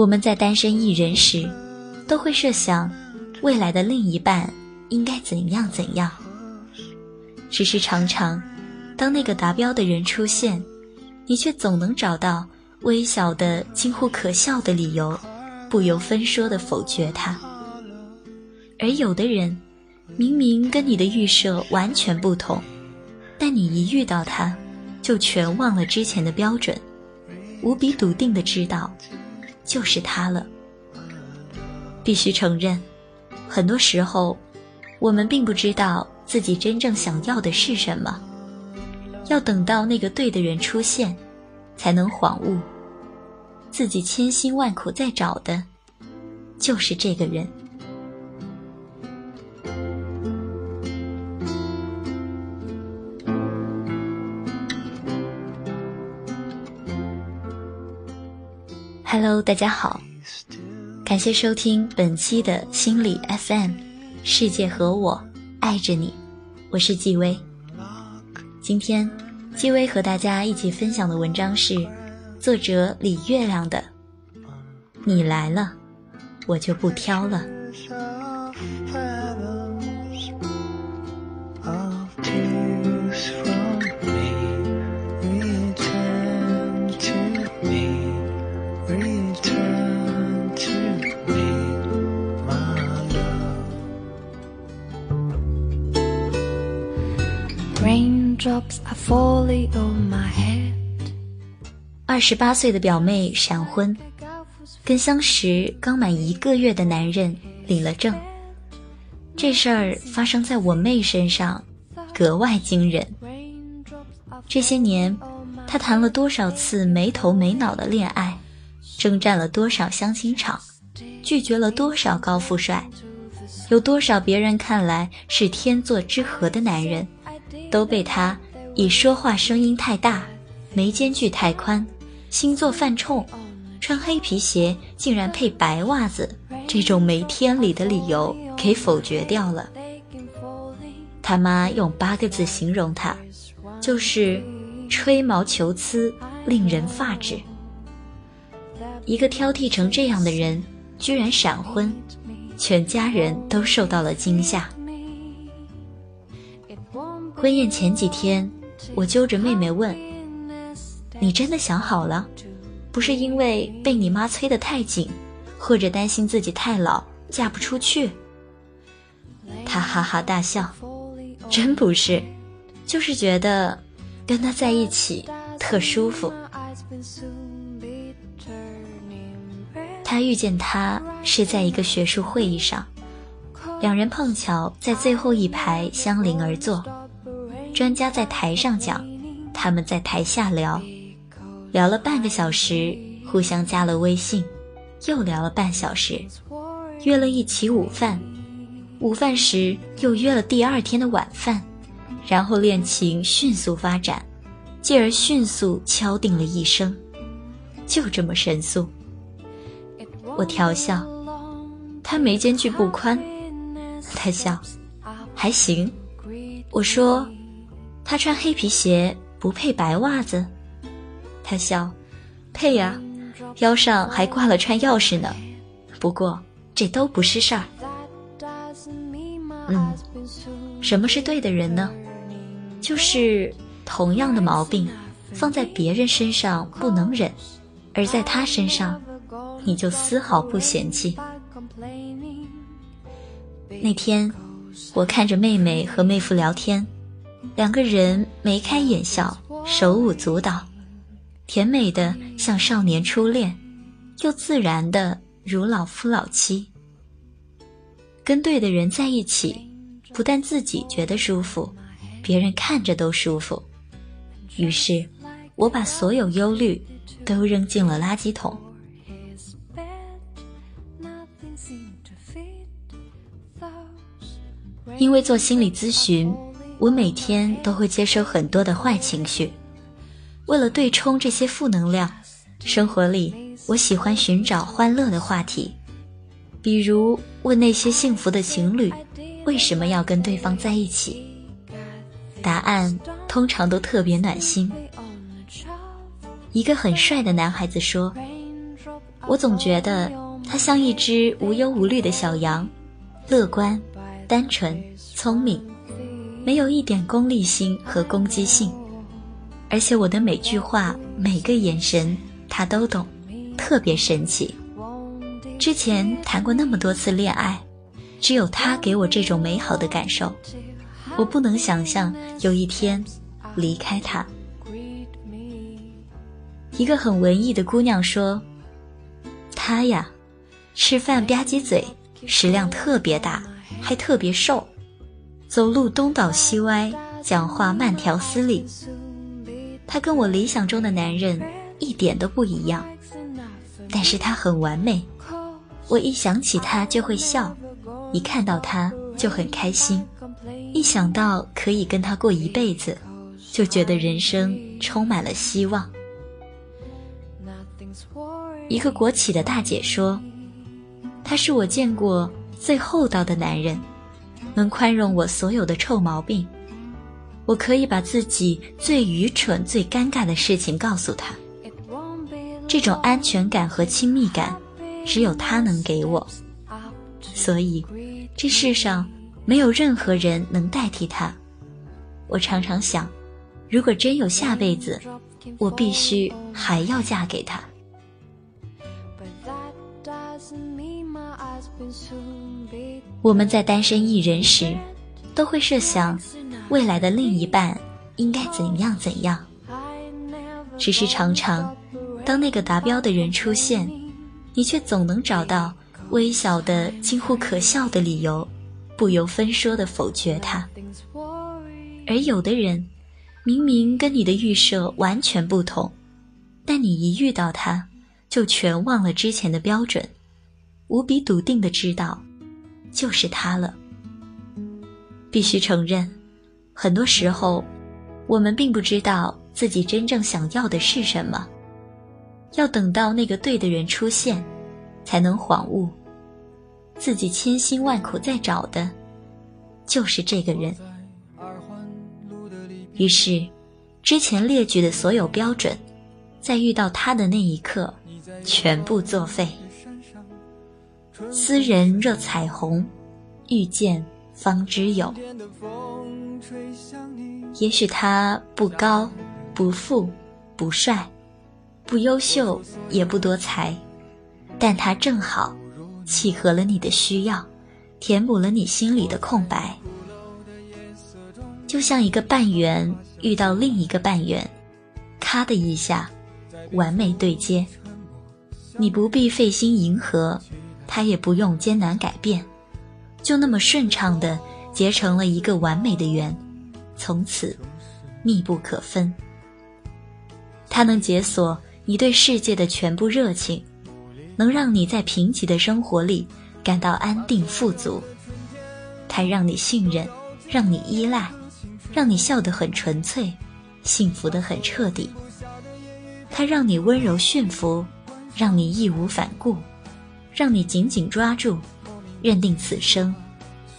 我们在单身一人时，都会设想未来的另一半应该怎样怎样。只是常常，当那个达标的人出现，你却总能找到微小的、近乎可笑的理由，不由分说地否决他。而有的人，明明跟你的预设完全不同，但你一遇到他，就全忘了之前的标准，无比笃定地知道，就是他了。必须承认，很多时候，我们并不知道。自己真正想要的是什么？要等到那个对的人出现，才能恍悟，自己千辛万苦在找的，就是这个人。Hello，大家好，感谢收听本期的心理 FM，世界和我爱着你。我是纪薇，今天纪薇和大家一起分享的文章是作者李月亮的《你来了，我就不挑了》。二十八岁的表妹闪婚，跟相识刚满一个月的男人领了证。这事儿发生在我妹身上，格外惊人。这些年，她谈了多少次没头没脑的恋爱，征战了多少相亲场，拒绝了多少高富帅，有多少别人看来是天作之合的男人，都被他。以说话声音太大、眉间距太宽、星座犯冲、穿黑皮鞋竟然配白袜子这种没天理的理由给否决掉了。他妈用八个字形容他，就是吹毛求疵，令人发指。一个挑剔成这样的人，居然闪婚，全家人都受到了惊吓。婚宴前几天。我揪着妹妹问：“你真的想好了？不是因为被你妈催得太紧，或者担心自己太老嫁不出去？”她哈哈大笑：“真不是，就是觉得跟他在一起特舒服。”他遇见他是在一个学术会议上，两人碰巧在最后一排相邻而坐。专家在台上讲，他们在台下聊，聊了半个小时，互相加了微信，又聊了半小时，约了一起午饭，午饭时又约了第二天的晚饭，然后恋情迅速发展，继而迅速敲定了一生，就这么神速。我调笑，他眉间距不宽，他笑，还行。我说。他穿黑皮鞋不配白袜子，他笑，配呀，腰上还挂了串钥匙呢。不过这都不是事儿。嗯，什么是对的人呢？就是同样的毛病，放在别人身上不能忍，而在他身上，你就丝毫不嫌弃。那天，我看着妹妹和妹夫聊天。两个人眉开眼笑，手舞足蹈，甜美的像少年初恋，又自然的如老夫老妻。跟对的人在一起，不但自己觉得舒服，别人看着都舒服。于是，我把所有忧虑都扔进了垃圾桶。因为做心理咨询。我每天都会接收很多的坏情绪，为了对冲这些负能量，生活里我喜欢寻找欢乐的话题，比如问那些幸福的情侣为什么要跟对方在一起，答案通常都特别暖心。一个很帅的男孩子说：“我总觉得他像一只无忧无虑的小羊，乐观、单纯、聪明，没有一点功利心和攻击性，而且我的每句话、每个眼神他都懂，特别神奇。之前谈过那么多次恋爱，只有他给我这种美好的感受，我不能想象有一天离开他。一个很文艺的姑娘说：“他呀，吃饭吧唧嘴，食量特别大，还特别瘦，走路东倒西歪，讲话慢条斯理。他跟我理想中的男人一点都不一样，但是他很完美。我一想起他就会笑，一看到他就很开心，一想到可以跟他过一辈子，就觉得人生充满了希望。”一个国企的大姐说：“他是我见过最厚道的男人，能宽容我所有的臭毛病。我可以把自己最愚蠢、最尴尬的事情告诉他。这种安全感和亲密感，只有他能给我。所以，这世上没有任何人能代替他。我常常想，如果真有下辈子，我必须还要嫁给他。”我们在单身一人时，都会设想未来的另一半应该怎样怎样。只是常常，当那个达标的人出现，你却总能找到微小的、近乎可笑的理由，不由分说的否决他。而有的人，明明跟你的预设完全不同，但你一遇到他，就全忘了之前的标准，无比笃定的知道。就是他了。必须承认，很多时候，我们并不知道自己真正想要的是什么，要等到那个对的人出现，才能恍悟，自己千辛万苦在找的，就是这个人。于是，之前列举的所有标准，在遇到他的那一刻，全部作废。斯人若彩虹，遇见方知有。也许他不高，不富，不帅，不优秀，也不多才，但他正好契合了你的需要，填补了你心里的空白。就像一个半圆遇到另一个半圆，咔的一下，完美对接。你不必费心迎合。他也不用艰难改变，就那么顺畅地结成了一个完美的圆，从此密不可分。它能解锁你对世界的全部热情，能让你在贫瘠的生活里感到安定富足。它让你信任，让你依赖，让你笑得很纯粹，幸福得很彻底。它让你温柔驯服，让你义无反顾。让你紧紧抓住，认定此生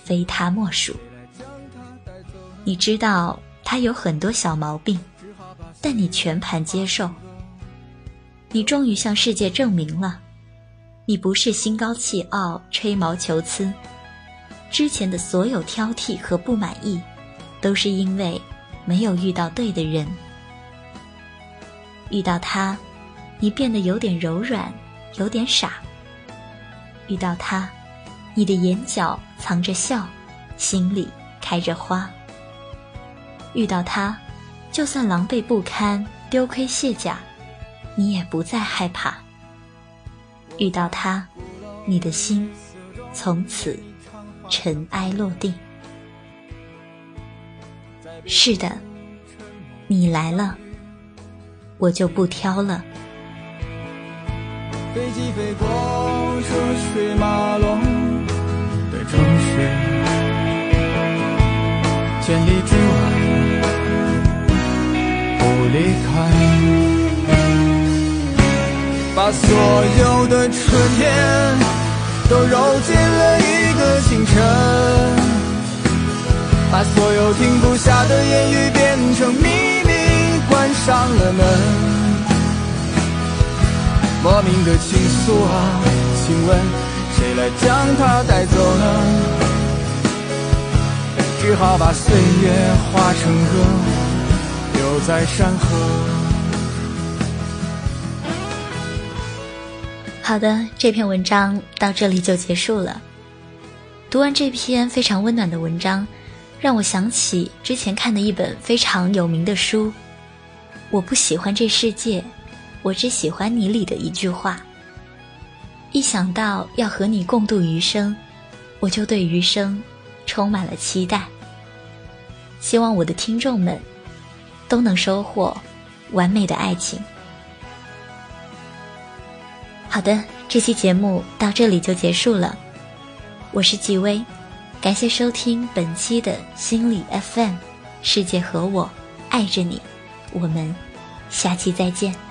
非他莫属。你知道他有很多小毛病，但你全盘接受。你终于向世界证明了，你不是心高气傲、吹毛求疵。之前的所有挑剔和不满意，都是因为没有遇到对的人。遇到他，你变得有点柔软，有点傻。遇到他，你的眼角藏着笑，心里开着花。遇到他，就算狼狈不堪、丢盔卸甲，你也不再害怕。遇到他，你的心从此尘埃落定。是的，你来了，我就不挑了。飞机飞过车水马龙的城市，千里之外不离开，把所有的春天都揉进了一个清晨，把所有停不下的言语变成秘密，关上了门。莫名的情愫啊，请问谁来将它带走呢？只好把岁月化成歌，留在山河。好的，这篇文章到这里就结束了。读完这篇非常温暖的文章，让我想起之前看的一本非常有名的书。我不喜欢这世界，我只喜欢你里的一句话。一想到要和你共度余生，我就对余生充满了期待。希望我的听众们都能收获完美的爱情。好的，这期节目到这里就结束了。我是纪薇，感谢收听本期的心理 FM，世界和我爱着你，我们下期再见。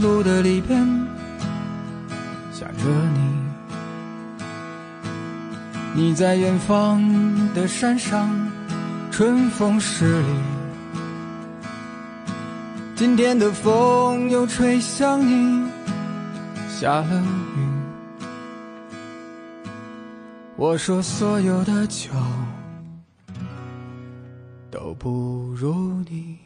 路的里边想着你，你在远方的山上，春风十里。今天的风又吹向你，下了雨。我说所有的酒都不如你。